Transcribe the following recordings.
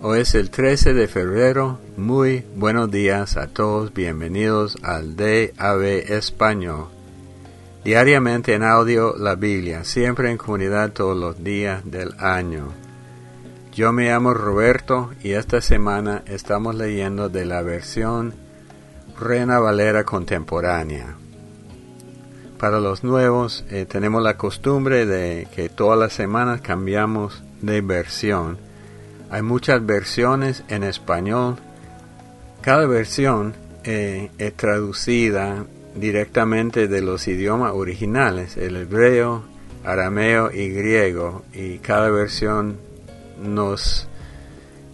Hoy es el 13 de febrero. Muy buenos días a todos. Bienvenidos al DAB Español. Diariamente en audio la Biblia, siempre en comunidad todos los días del año. Yo me llamo Roberto y esta semana estamos leyendo de la versión Reina Valera contemporánea. Para los nuevos eh, tenemos la costumbre de que todas las semanas cambiamos de versión hay muchas versiones en español. Cada versión eh, es traducida directamente de los idiomas originales, el hebreo, arameo y griego, y cada versión nos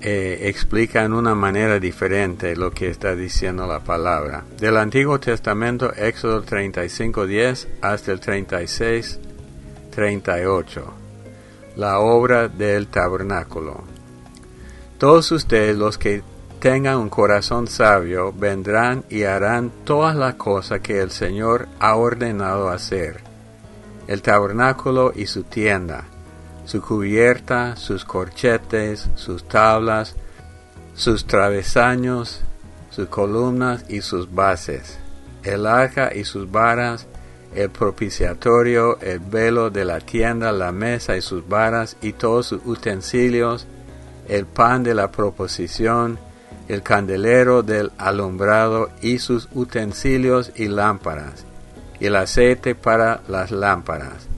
eh, explica en una manera diferente lo que está diciendo la palabra. Del Antiguo Testamento, Éxodo 35.10 hasta el 36.38. La obra del tabernáculo. Todos ustedes los que tengan un corazón sabio vendrán y harán todas las cosas que el Señor ha ordenado hacer. El tabernáculo y su tienda, su cubierta, sus corchetes, sus tablas, sus travesaños, sus columnas y sus bases, el arca y sus varas, el propiciatorio, el velo de la tienda, la mesa y sus varas y todos sus utensilios, el pan de la proposición, el candelero del alumbrado y sus utensilios y lámparas, el aceite para las lámparas,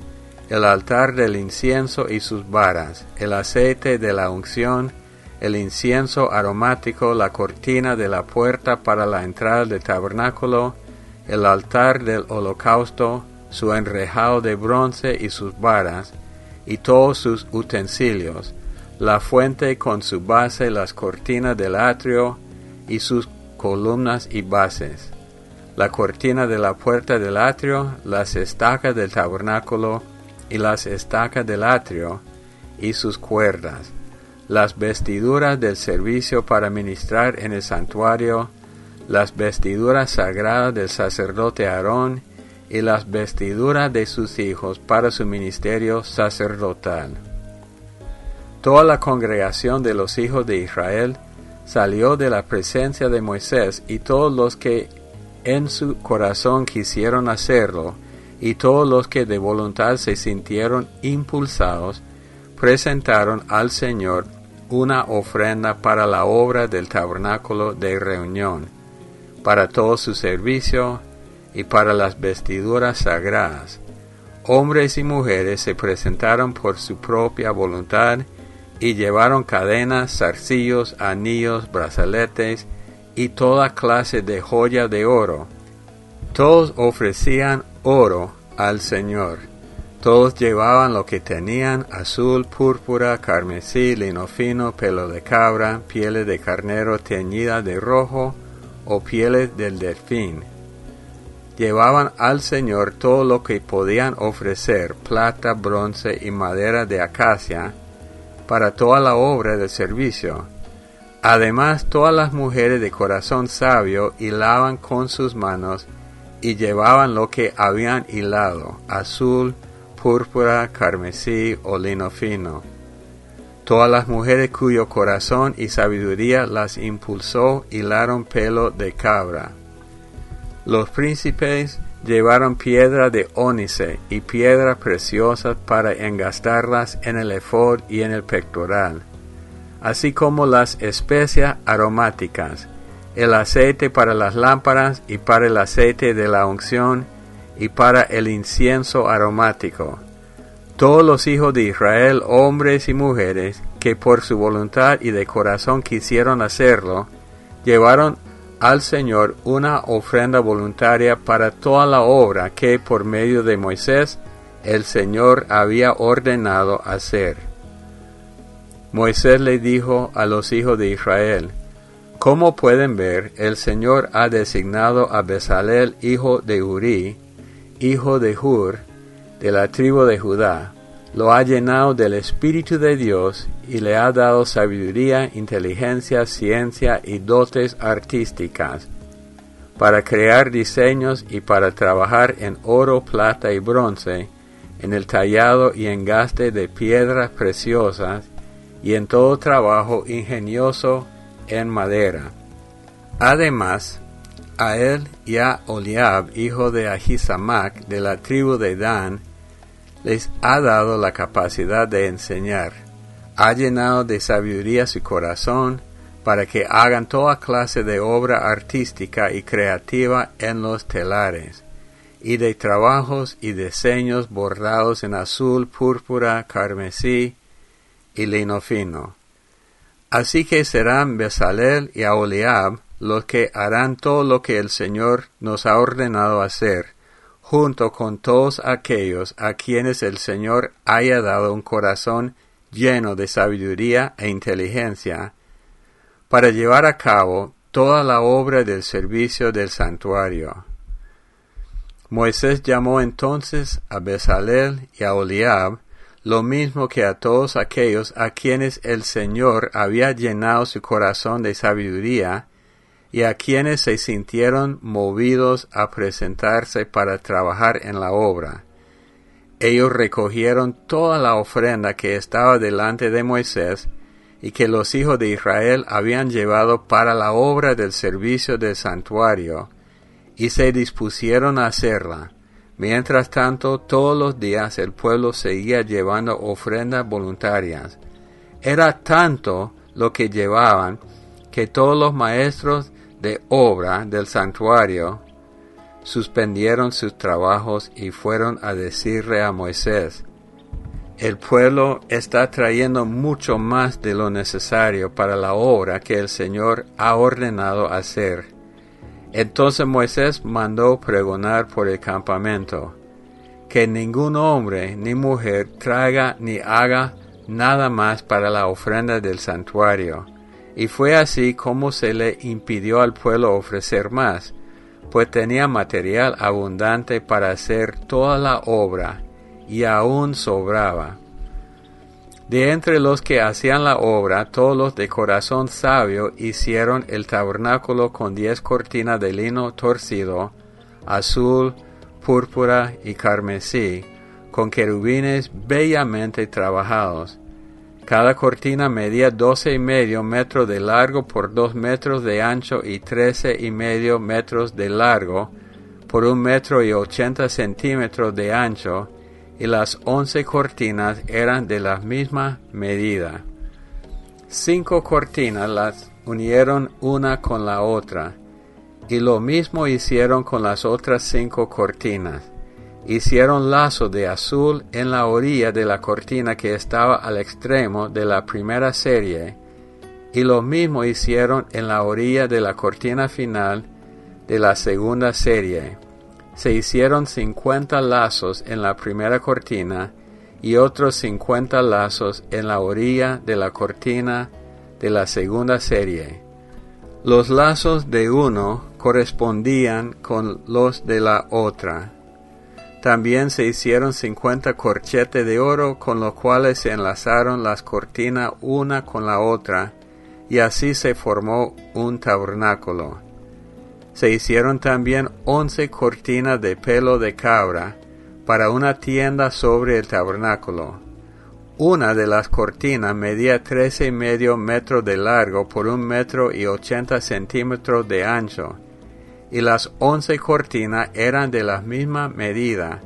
el altar del incienso y sus varas, el aceite de la unción, el incienso aromático, la cortina de la puerta para la entrada del tabernáculo, el altar del holocausto, su enrejado de bronce y sus varas, y todos sus utensilios, la fuente con su base, las cortinas del atrio y sus columnas y bases, la cortina de la puerta del atrio, las estacas del tabernáculo y las estacas del atrio y sus cuerdas, las vestiduras del servicio para ministrar en el santuario, las vestiduras sagradas del sacerdote Aarón y las vestiduras de sus hijos para su ministerio sacerdotal. Toda la congregación de los hijos de Israel salió de la presencia de Moisés y todos los que en su corazón quisieron hacerlo y todos los que de voluntad se sintieron impulsados presentaron al Señor una ofrenda para la obra del tabernáculo de reunión, para todo su servicio y para las vestiduras sagradas. Hombres y mujeres se presentaron por su propia voluntad y llevaron cadenas, zarcillos, anillos, brazaletes y toda clase de joya de oro. Todos ofrecían oro al Señor. Todos llevaban lo que tenían, azul, púrpura, carmesí, lino fino, pelo de cabra, pieles de carnero teñida de rojo o pieles del delfín. Llevaban al Señor todo lo que podían ofrecer, plata, bronce y madera de acacia, para toda la obra de servicio. Además, todas las mujeres de corazón sabio hilaban con sus manos y llevaban lo que habían hilado, azul, púrpura, carmesí o lino fino. Todas las mujeres cuyo corazón y sabiduría las impulsó hilaron pelo de cabra. Los príncipes llevaron piedra de ónice y piedras preciosas para engastarlas en el efod y en el pectoral, así como las especias aromáticas, el aceite para las lámparas y para el aceite de la unción y para el incienso aromático. Todos los hijos de Israel, hombres y mujeres, que por su voluntad y de corazón quisieron hacerlo, llevaron al Señor una ofrenda voluntaria para toda la obra que por medio de Moisés el Señor había ordenado hacer. Moisés le dijo a los hijos de Israel, Como pueden ver, el Señor ha designado a Bezalel, hijo de Uri, hijo de Hur, de la tribu de Judá, lo ha llenado del Espíritu de Dios y le ha dado sabiduría, inteligencia, ciencia y dotes artísticas para crear diseños y para trabajar en oro, plata y bronce, en el tallado y engaste de piedras preciosas y en todo trabajo ingenioso en madera. Además, a él y a Oliab, hijo de Ahisamac, de la tribu de Dan, les ha dado la capacidad de enseñar. Ha llenado de sabiduría su corazón para que hagan toda clase de obra artística y creativa en los telares, y de trabajos y diseños bordados en azul, púrpura, carmesí y lino fino. Así que serán Besalel y Aholiab los que harán todo lo que el Señor nos ha ordenado hacer, junto con todos aquellos a quienes el Señor haya dado un corazón lleno de sabiduría e inteligencia, para llevar a cabo toda la obra del servicio del santuario. Moisés llamó entonces a Besalel y a Oliab, lo mismo que a todos aquellos a quienes el Señor había llenado su corazón de sabiduría, y a quienes se sintieron movidos a presentarse para trabajar en la obra. Ellos recogieron toda la ofrenda que estaba delante de Moisés y que los hijos de Israel habían llevado para la obra del servicio del santuario, y se dispusieron a hacerla. Mientras tanto, todos los días el pueblo seguía llevando ofrendas voluntarias. Era tanto lo que llevaban que todos los maestros de obra del santuario suspendieron sus trabajos y fueron a decirle a Moisés, el pueblo está trayendo mucho más de lo necesario para la obra que el Señor ha ordenado hacer. Entonces Moisés mandó pregonar por el campamento, que ningún hombre ni mujer traiga ni haga nada más para la ofrenda del santuario, y fue así como se le impidió al pueblo ofrecer más, pues tenía material abundante para hacer toda la obra, y aún sobraba. De entre los que hacían la obra, todos los de corazón sabio hicieron el tabernáculo con diez cortinas de lino torcido, azul, púrpura y carmesí, con querubines bellamente trabajados, cada cortina medía doce y medio metros de largo por dos metros de ancho y trece y medio metros de largo por un metro y ochenta centímetros de ancho y las once cortinas eran de la misma medida. Cinco cortinas las unieron una con la otra y lo mismo hicieron con las otras cinco cortinas hicieron lazo de azul en la orilla de la cortina que estaba al extremo de la primera serie, y lo mismo hicieron en la orilla de la cortina final de la segunda serie. Se hicieron cincuenta lazos en la primera cortina y otros cincuenta lazos en la orilla de la cortina de la segunda serie. Los lazos de uno correspondían con los de la otra también se hicieron cincuenta corchetes de oro con los cuales se enlazaron las cortinas una con la otra, y así se formó un tabernáculo. Se hicieron también once cortinas de pelo de cabra para una tienda sobre el tabernáculo. Una de las cortinas medía trece y medio metros de largo por un metro y ochenta centímetros de ancho, y las once cortinas eran de la misma medida.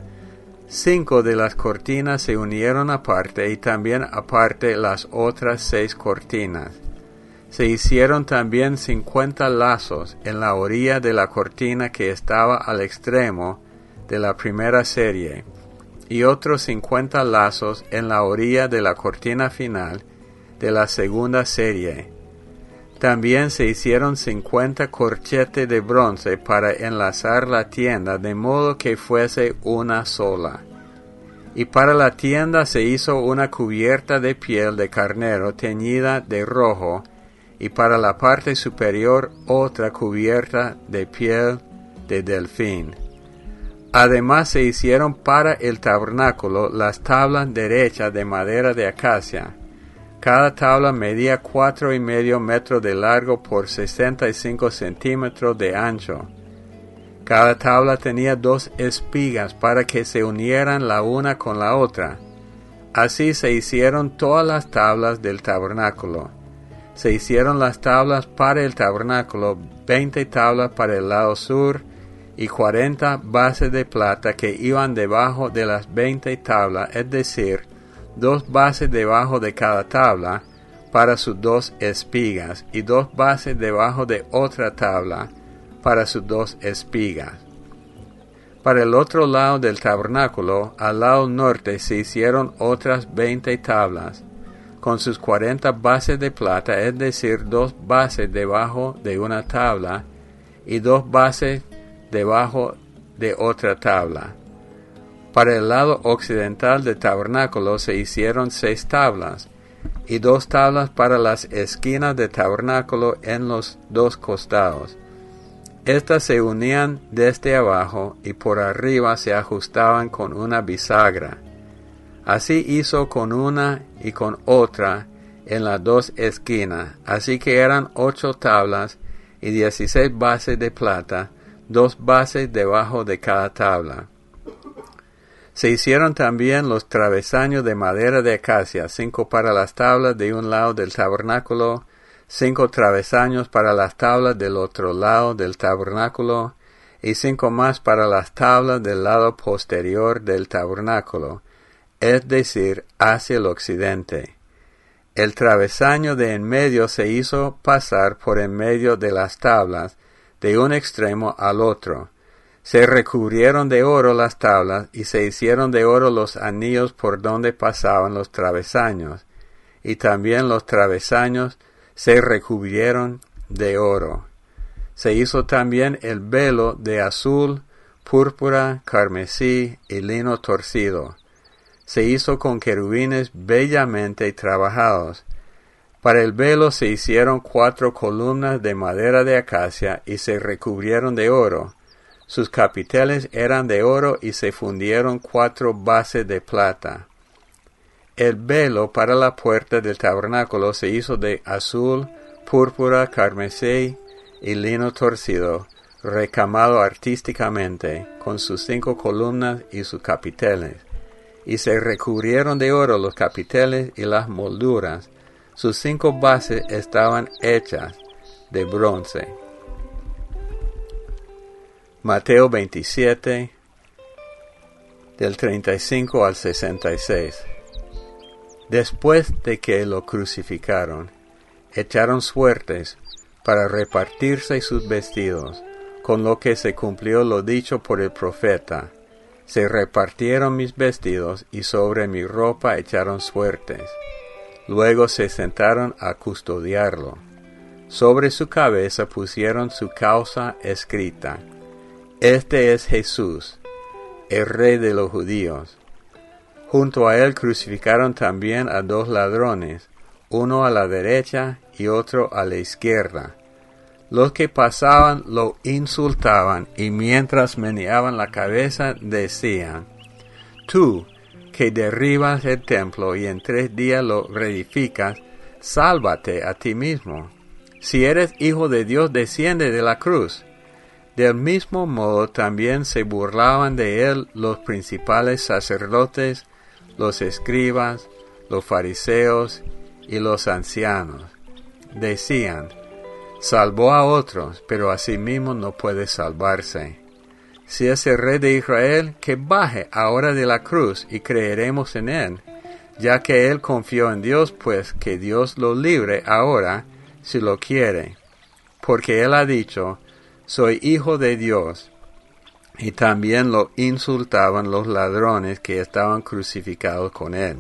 Cinco de las cortinas se unieron aparte y también aparte las otras seis cortinas. Se hicieron también cincuenta lazos en la orilla de la cortina que estaba al extremo de la primera serie, y otros cincuenta lazos en la orilla de la cortina final de la segunda serie también se hicieron cincuenta corchetes de bronce para enlazar la tienda de modo que fuese una sola. Y para la tienda se hizo una cubierta de piel de carnero teñida de rojo, y para la parte superior otra cubierta de piel de delfín. Además se hicieron para el tabernáculo las tablas derechas de madera de acacia, cada tabla medía cuatro y medio metros de largo por sesenta y cinco centímetros de ancho. Cada tabla tenía dos espigas para que se unieran la una con la otra. Así se hicieron todas las tablas del tabernáculo. Se hicieron las tablas para el tabernáculo, veinte tablas para el lado sur y cuarenta bases de plata que iban debajo de las veinte tablas, es decir, dos bases debajo de cada tabla para sus dos espigas y dos bases debajo de otra tabla para sus dos espigas. Para el otro lado del tabernáculo, al lado norte, se hicieron otras veinte tablas, con sus cuarenta bases de plata, es decir, dos bases debajo de una tabla y dos bases debajo de otra tabla. Para el lado occidental del tabernáculo se hicieron seis tablas, y dos tablas para las esquinas del tabernáculo en los dos costados. Estas se unían desde abajo y por arriba se ajustaban con una bisagra. Así hizo con una y con otra en las dos esquinas, así que eran ocho tablas y dieciséis bases de plata, dos bases debajo de cada tabla. Se hicieron también los travesaños de madera de acacia, cinco para las tablas de un lado del tabernáculo, cinco travesaños para las tablas del otro lado del tabernáculo, y cinco más para las tablas del lado posterior del tabernáculo, es decir, hacia el occidente. El travesaño de en medio se hizo pasar por en medio de las tablas, de un extremo al otro. Se recubrieron de oro las tablas y se hicieron de oro los anillos por donde pasaban los travesaños, y también los travesaños se recubrieron de oro. Se hizo también el velo de azul, púrpura, carmesí y lino torcido. Se hizo con querubines bellamente trabajados, para el velo se hicieron cuatro columnas de madera de acacia y se recubrieron de oro. Sus capiteles eran de oro y se fundieron cuatro bases de plata. El velo para la puerta del tabernáculo se hizo de azul, púrpura, carmesí y lino torcido, recamado artísticamente, con sus cinco columnas y sus capiteles. Y se recubrieron de oro los capiteles y las molduras, sus cinco bases estaban hechas de bronce. Mateo 27, del 35 al 66. Después de que lo crucificaron, echaron suertes para repartirse sus vestidos, con lo que se cumplió lo dicho por el profeta. Se repartieron mis vestidos y sobre mi ropa echaron suertes. Luego se sentaron a custodiarlo. Sobre su cabeza pusieron su causa escrita. Este es Jesús, el rey de los judíos. Junto a él crucificaron también a dos ladrones, uno a la derecha y otro a la izquierda. Los que pasaban lo insultaban y mientras meneaban la cabeza decían, Tú, que derribas el templo y en tres días lo reedificas, sálvate a ti mismo. Si eres hijo de Dios, desciende de la cruz. Del mismo modo también se burlaban de él los principales sacerdotes, los escribas, los fariseos y los ancianos. Decían, salvó a otros, pero a sí mismo no puede salvarse. Si es el rey de Israel, que baje ahora de la cruz y creeremos en él, ya que él confió en Dios, pues que Dios lo libre ahora, si lo quiere. Porque él ha dicho, soy hijo de Dios. Y también lo insultaban los ladrones que estaban crucificados con él.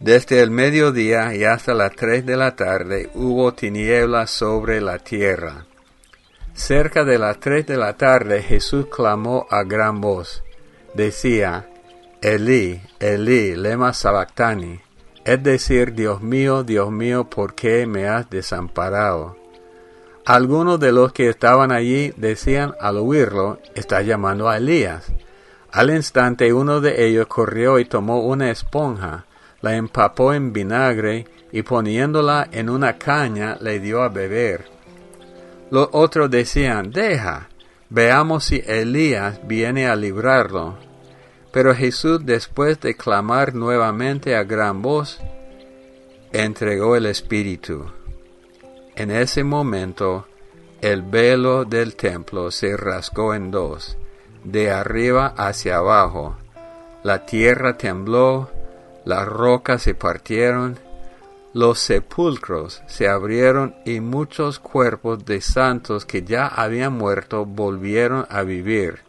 Desde el mediodía y hasta las tres de la tarde hubo tinieblas sobre la tierra Cerca de las tres de la tarde Jesús clamó a gran voz. Decía, Elí, Elí, lema sabactani, es decir, Dios mío, Dios mío, ¿por qué me has desamparado? Algunos de los que estaban allí decían al oírlo, está llamando a Elías. Al instante uno de ellos corrió y tomó una esponja, la empapó en vinagre y poniéndola en una caña le dio a beber. Los otros decían, deja, veamos si Elías viene a librarlo. Pero Jesús, después de clamar nuevamente a gran voz, entregó el Espíritu. En ese momento, el velo del templo se rasgó en dos, de arriba hacia abajo. La tierra tembló, las rocas se partieron, los sepulcros se abrieron y muchos cuerpos de santos que ya habían muerto volvieron a vivir.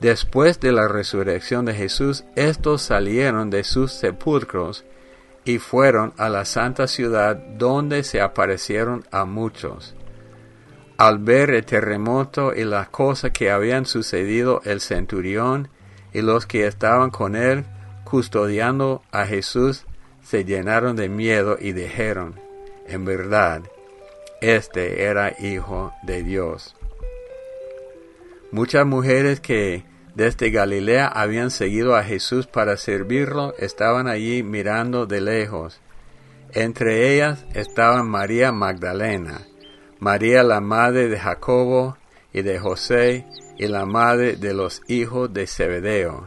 Después de la resurrección de Jesús, estos salieron de sus sepulcros y fueron a la santa ciudad donde se aparecieron a muchos. Al ver el terremoto y las cosas que habían sucedido el centurión y los que estaban con él custodiando a Jesús, se llenaron de miedo y dijeron, en verdad, este era hijo de Dios. Muchas mujeres que desde Galilea habían seguido a Jesús para servirlo estaban allí mirando de lejos. Entre ellas estaban María Magdalena, María la madre de Jacobo y de José y la madre de los hijos de Zebedeo.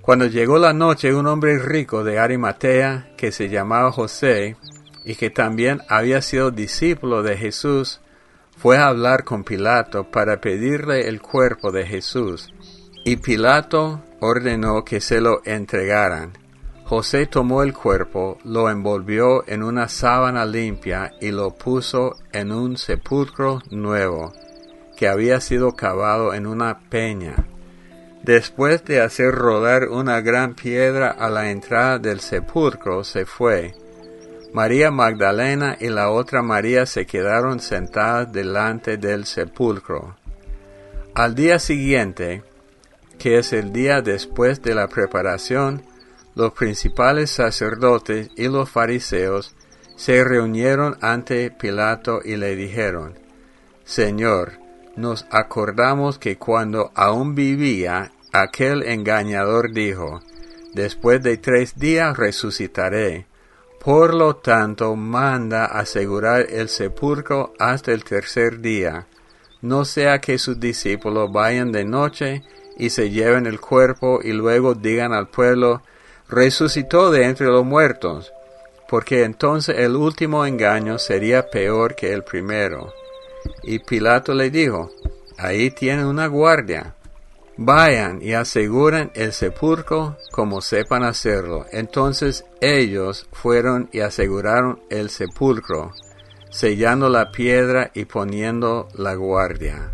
Cuando llegó la noche, un hombre rico de Arimatea, que se llamaba José, y que también había sido discípulo de Jesús, fue a hablar con Pilato para pedirle el cuerpo de Jesús. Y Pilato ordenó que se lo entregaran. José tomó el cuerpo, lo envolvió en una sábana limpia y lo puso en un sepulcro nuevo, que había sido cavado en una peña Después de hacer rodar una gran piedra a la entrada del sepulcro, se fue. María Magdalena y la otra María se quedaron sentadas delante del sepulcro. Al día siguiente, que es el día después de la preparación, los principales sacerdotes y los fariseos se reunieron ante Pilato y le dijeron, Señor, nos acordamos que cuando aún vivía, aquel engañador dijo, Después de tres días resucitaré. Por lo tanto, manda asegurar el sepulcro hasta el tercer día, no sea que sus discípulos vayan de noche y se lleven el cuerpo y luego digan al pueblo, resucitó de entre los muertos, porque entonces el último engaño sería peor que el primero. Y Pilato le dijo, ahí tiene una guardia. Vayan y aseguren el sepulcro como sepan hacerlo. Entonces ellos fueron y aseguraron el sepulcro, sellando la piedra y poniendo la guardia.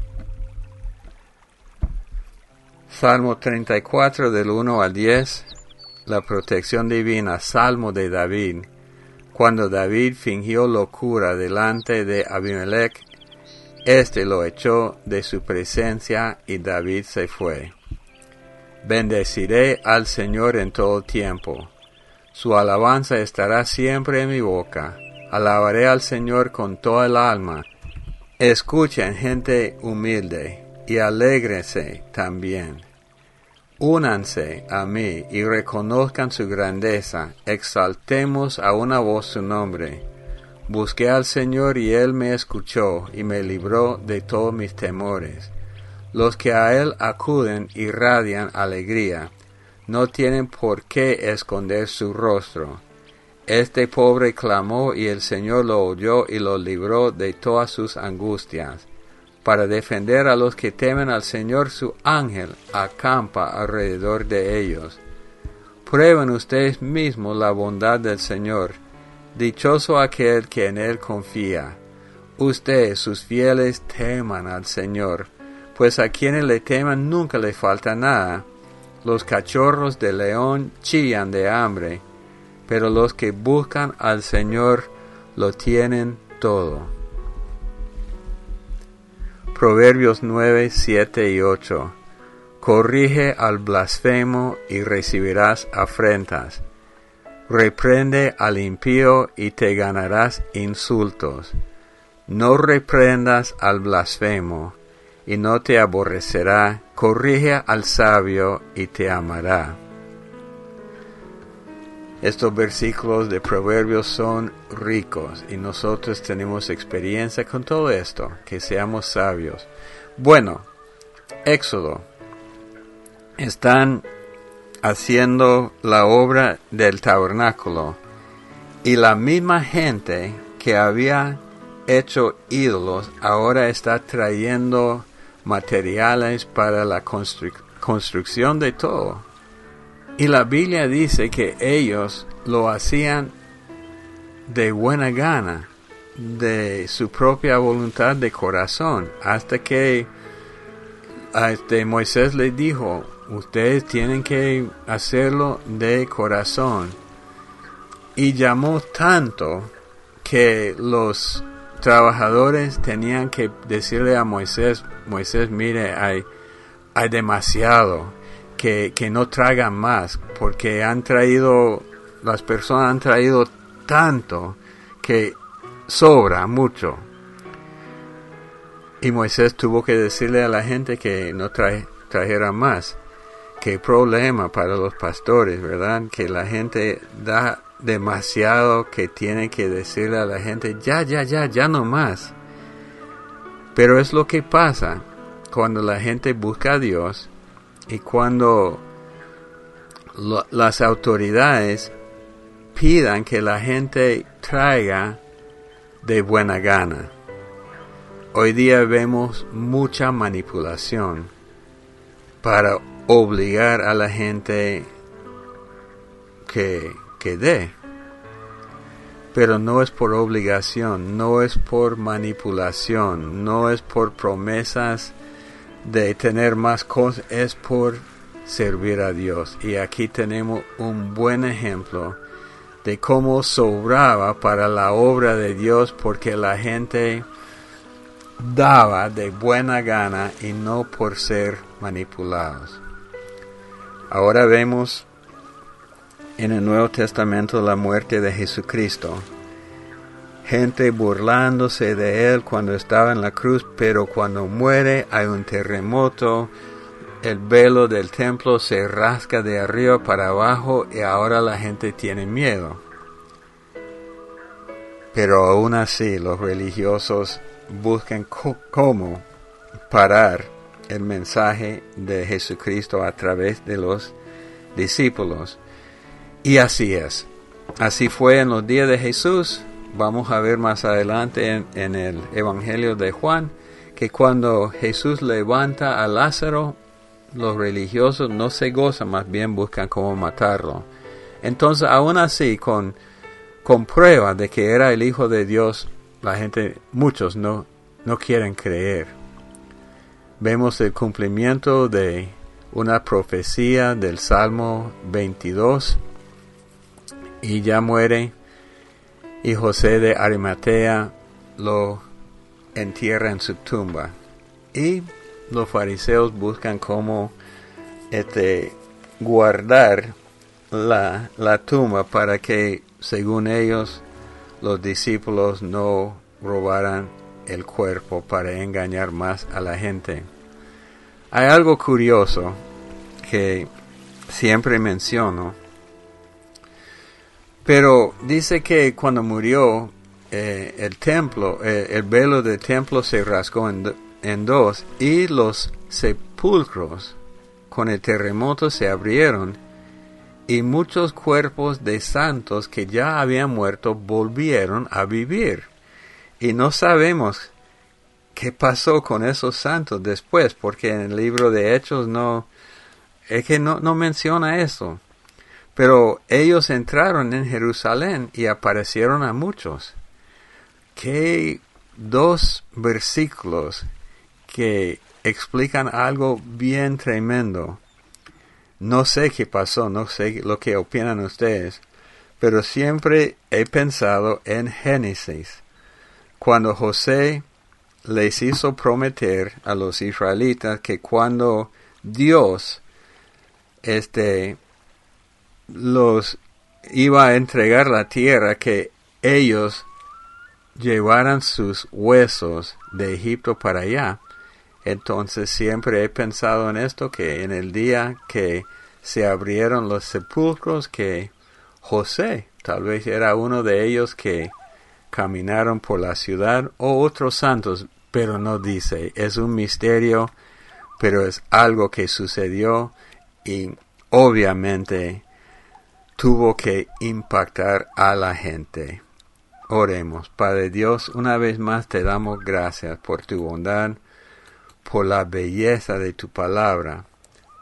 Salmo 34 del 1 al 10. La protección divina. Salmo de David. Cuando David fingió locura delante de Abimelech este lo echó de su presencia y David se fue. Bendeciré al Señor en todo tiempo. Su alabanza estará siempre en mi boca. Alabaré al Señor con toda el alma. Escuchen gente humilde y alégrense también. Únanse a mí y reconozcan su grandeza. Exaltemos a una voz su nombre Busqué al Señor y Él me escuchó y me libró de todos mis temores. Los que a Él acuden irradian alegría, no tienen por qué esconder su rostro. Este pobre clamó y el Señor lo oyó y lo libró de todas sus angustias. Para defender a los que temen al Señor su ángel acampa alrededor de ellos. Prueben ustedes mismos la bondad del Señor Dichoso aquel que en él confía. Ustedes, sus fieles, teman al Señor, pues a quienes le teman nunca le falta nada. Los cachorros de león chillan de hambre, pero los que buscan al Señor lo tienen todo. Proverbios 9, 7 y 8. Corrige al blasfemo y recibirás afrentas Reprende al impío y te ganarás insultos. No reprendas al blasfemo y no te aborrecerá. Corrige al sabio y te amará. Estos versículos de Proverbios son ricos y nosotros tenemos experiencia con todo esto, que seamos sabios. Bueno, Éxodo están haciendo la obra del tabernáculo y la misma gente que había hecho ídolos ahora está trayendo materiales para la construcción de todo. Y la Biblia dice que ellos lo hacían de buena gana, de su propia voluntad de corazón, hasta que este Moisés le dijo, ustedes tienen que hacerlo de corazón. Y llamó tanto que los trabajadores tenían que decirle a Moisés, Moisés, mire, hay, hay demasiado, que, que no traigan más, porque han traído, las personas han traído tanto que sobra mucho. Y Moisés tuvo que decirle a la gente que no trae, trajera más. Qué problema para los pastores, ¿verdad? Que la gente da demasiado que tiene que decirle a la gente, ya, ya, ya, ya no más. Pero es lo que pasa cuando la gente busca a Dios y cuando las autoridades pidan que la gente traiga de buena gana. Hoy día vemos mucha manipulación para obligar a la gente que, que dé. Pero no es por obligación, no es por manipulación, no es por promesas de tener más cosas, es por servir a Dios. Y aquí tenemos un buen ejemplo de cómo sobraba para la obra de Dios porque la gente daba de buena gana y no por ser manipulados. Ahora vemos en el Nuevo Testamento la muerte de Jesucristo. Gente burlándose de él cuando estaba en la cruz, pero cuando muere hay un terremoto, el velo del templo se rasca de arriba para abajo y ahora la gente tiene miedo. Pero aún así los religiosos buscan cómo parar el mensaje de Jesucristo a través de los discípulos. Y así es. Así fue en los días de Jesús. Vamos a ver más adelante en, el Evangelio de Juan que cuando Jesús levanta a Lázaro, los religiosos no se gozan, más bien buscan cómo matarlo. Entonces, aún así, con, con prueba de que era el Hijo de Dios, la gente, muchos no, no quieren creer vemos el cumplimiento de una profecía del Salmo 22 y ya muere y José de Arimatea lo entierra en su tumba. Y los fariseos buscan cómo este, guardar la, la tumba para que según ellos los discípulos no robaran el cuerpo para engañar más a la gente. Hay algo curioso que siempre menciono, pero dice que cuando murió eh, el templo, eh, el velo del templo se rasgó en, en dos y los sepulcros con el terremoto se abrieron y muchos cuerpos de santos que ya habían muerto volvieron a vivir y no sabemos qué pasó con esos santos después, porque en el libro de Hechos no, es que no, no menciona eso. Pero ellos entraron en Jerusalén y aparecieron a muchos. Que dos versículos que explican algo bien tremendo. No sé qué pasó, no sé lo que opinan ustedes, pero siempre he pensado en Génesis cuando José les hizo prometer a los israelitas que cuando Dios este los iba a entregar la tierra que ellos llevaran sus huesos de Egipto para allá. Entonces siempre he pensado en esto que en el día que se abrieron los sepulcros que José tal vez era uno de ellos que caminaron por la ciudad o otros santos, pero no dice, es un misterio, pero es algo que sucedió y obviamente tuvo que impactar a la gente. Oremos, Padre Dios, una vez más te damos gracias por tu bondad, por la belleza de tu palabra.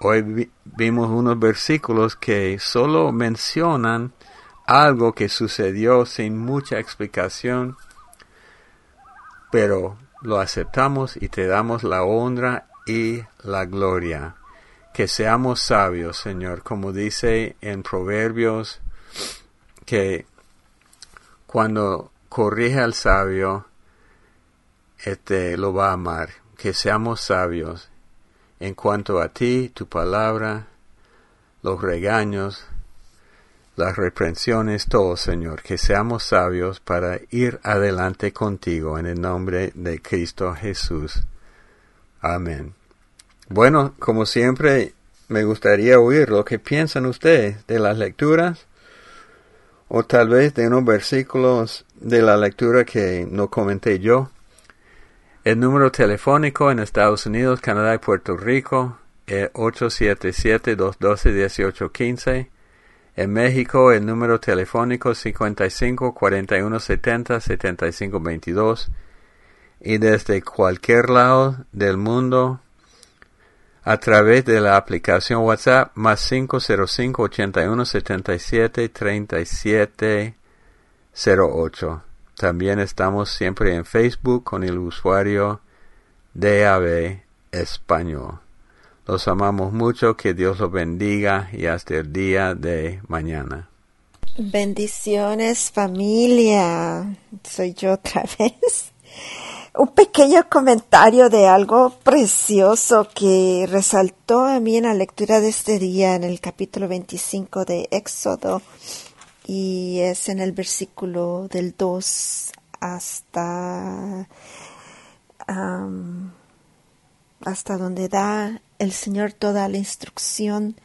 Hoy vimos unos versículos que solo mencionan algo que sucedió sin mucha explicación, pero lo aceptamos y te damos la honra y la gloria. Que seamos sabios, Señor, como dice en Proverbios, que cuando corrige al sabio, este lo va a amar. Que seamos sabios en cuanto a ti, tu palabra, los regaños, las reprensiones, todo, Señor, que seamos sabios para ir adelante contigo en el nombre de Cristo Jesús. Amén. Bueno, como siempre, me gustaría oír lo que piensan ustedes de las lecturas o tal vez de unos versículos de la lectura que no comenté yo. El número telefónico en Estados Unidos, Canadá y Puerto Rico es 877-212-1815. En México, el número telefónico 55 41 70 75 22. Y desde cualquier lado del mundo, a través de la aplicación WhatsApp más 505 81 77 37 08. También estamos siempre en Facebook con el usuario DAB Español. Los amamos mucho, que Dios los bendiga y hasta el día de mañana. Bendiciones familia, soy yo otra vez. Un pequeño comentario de algo precioso que resaltó a mí en la lectura de este día en el capítulo 25 de Éxodo y es en el versículo del 2 hasta hasta donde da el Señor toda la instrucción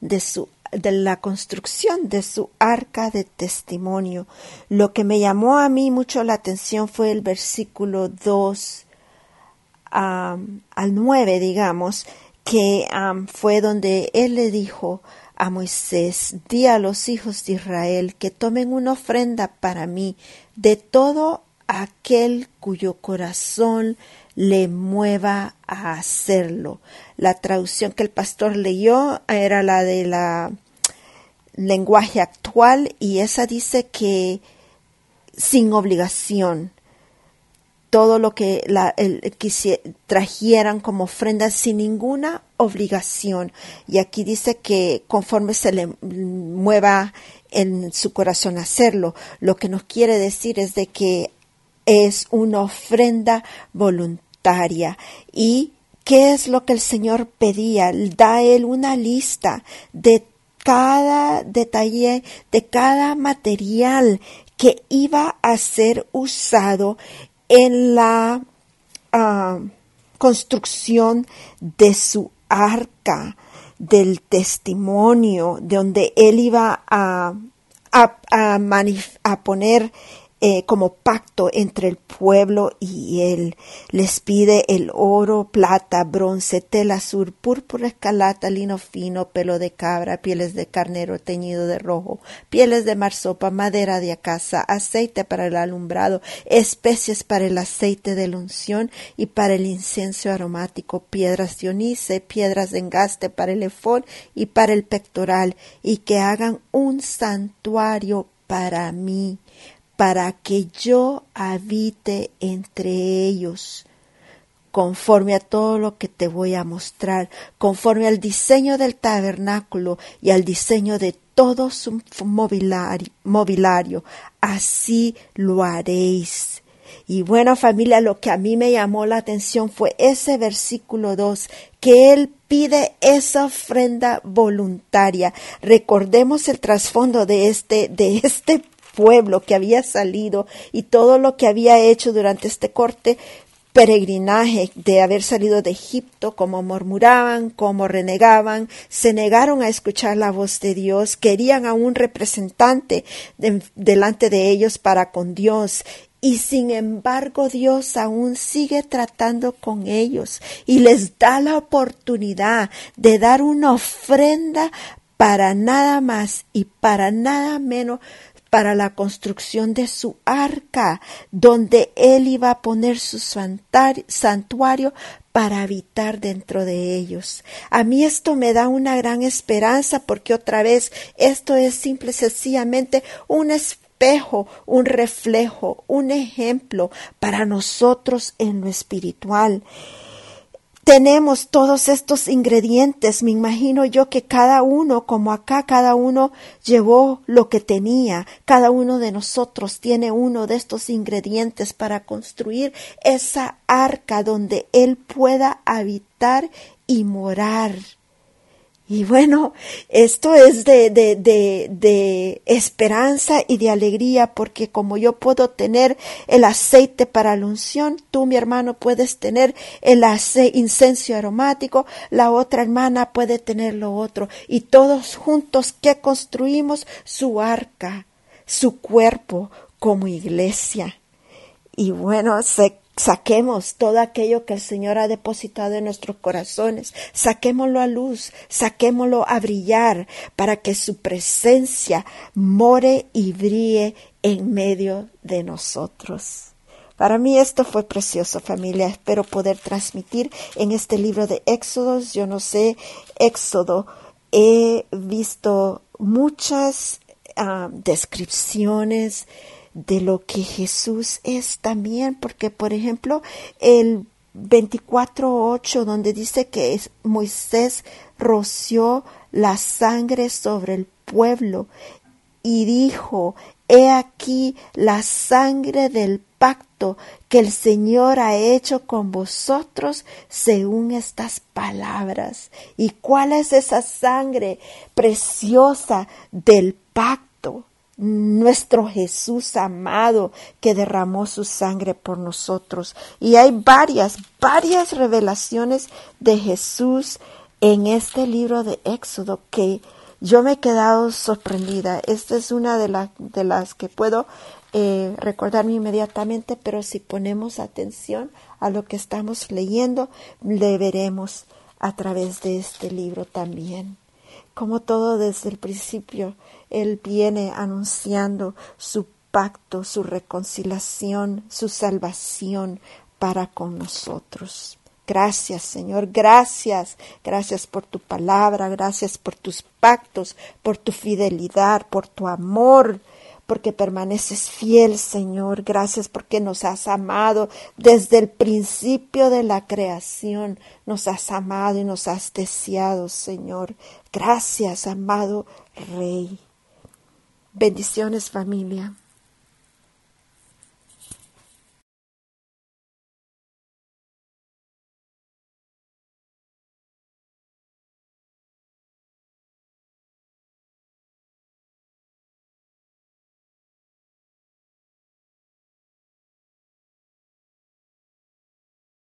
de su de la construcción de su arca de testimonio. Lo que me llamó a mí mucho la atención fue el versículo 2 al 9, digamos, que fue donde él le dijo a Moisés, di a los hijos de Israel que tomen una ofrenda para mí de todo aquel cuyo corazón le mueva a hacerlo. La traducción que el pastor leyó era la de la lenguaje actual y esa dice que sin obligación todo lo que, el, trajeran como ofrenda sin ninguna obligación. Y aquí dice que conforme se le mueva en su corazón hacerlo, lo que nos quiere decir es de que es una ofrenda voluntaria y ¿Qué es lo que el Señor pedía? Da Él una lista de cada detalle, de cada material que iba a ser usado en la ah, construcción de su arca del testimonio, de donde él iba a, a, a poner eh, como pacto entre el pueblo y él. Les pide el oro, plata, bronce, tela azul, púrpura escalata, lino fino, pelo de cabra, pieles de carnero teñido de rojo, pieles de marsopa, madera de acacia, aceite para el alumbrado, especies para el aceite de la unción y para el incienso aromático, piedras de onice, piedras de engaste para el efod y para el pectoral, y que hagan un santuario para mí para que yo habite entre ellos, conforme a todo lo que te voy a mostrar, conforme al diseño del tabernáculo y al diseño de todo su mobiliario, así lo haréis. Y bueno familia, lo que a mí me llamó la atención fue ese versículo 2, que Él pide esa ofrenda voluntaria. Recordemos el trasfondo de este, de este pueblo que había salido y todo lo que había hecho durante este corte peregrinaje de haber salido de Egipto, como murmuraban, como renegaban, se negaron a escuchar la voz de Dios, querían a un representante delante de ellos para con Dios. Y sin embargo Dios aún sigue tratando con ellos y les da la oportunidad de dar una ofrenda para nada más y para nada menos para la construcción de su arca, donde él iba a poner su santuario para habitar dentro de ellos. A mí esto me da una gran esperanza porque otra vez esto es simple sencillamente un espejo, un reflejo, un ejemplo para nosotros en lo espiritual tenemos todos estos ingredientes. Me imagino yo que cada uno, como acá, cada uno llevó lo que tenía. Cada uno de nosotros tiene uno de estos ingredientes para construir esa arca donde Él pueda habitar y morar. Y bueno, esto es de, de, de, de, esperanza y de alegría, porque como yo puedo tener el aceite para la unción, tú, mi hermano, puedes tener el incenso aromático, la otra hermana puede tener lo otro, y todos juntos que construimos su arca, su cuerpo como iglesia. Y bueno, se Saquemos todo aquello que el Señor ha depositado en nuestros corazones, saquémoslo a luz, saquémoslo a brillar, para que su presencia more y brille en medio de nosotros. Para mí esto fue precioso, familia. Espero poder transmitir en este libro de Éxodos. Yo no sé, Éxodo, he visto muchas ah, descripciones, de lo que Jesús es también, porque por ejemplo el 24.8 donde dice que Moisés roció la sangre sobre el pueblo y dijo, he aquí la sangre del pacto que el Señor ha hecho con vosotros según estas palabras. ¿Y cuál es esa sangre preciosa del pacto? Nuestro Jesús amado que derramó su sangre por nosotros. Y hay varias, varias revelaciones de Jesús en este libro de Éxodo que yo me he quedado sorprendida. Esta es una de, de las que puedo eh, recordarme inmediatamente, pero si ponemos atención a lo que estamos leyendo, le veremos a través de este libro también. Como todo desde el principio él viene anunciando su pacto, su reconciliación, su salvación para con nosotros. Gracias, Señor, gracias, gracias por tu palabra, gracias por tus pactos, por tu fidelidad, por tu amor, porque permaneces fiel, Señor. Gracias porque nos has amado desde el principio de la creación. Nos has amado y nos has deseado, Señor. Gracias, amado Rey. Bendiciones familia.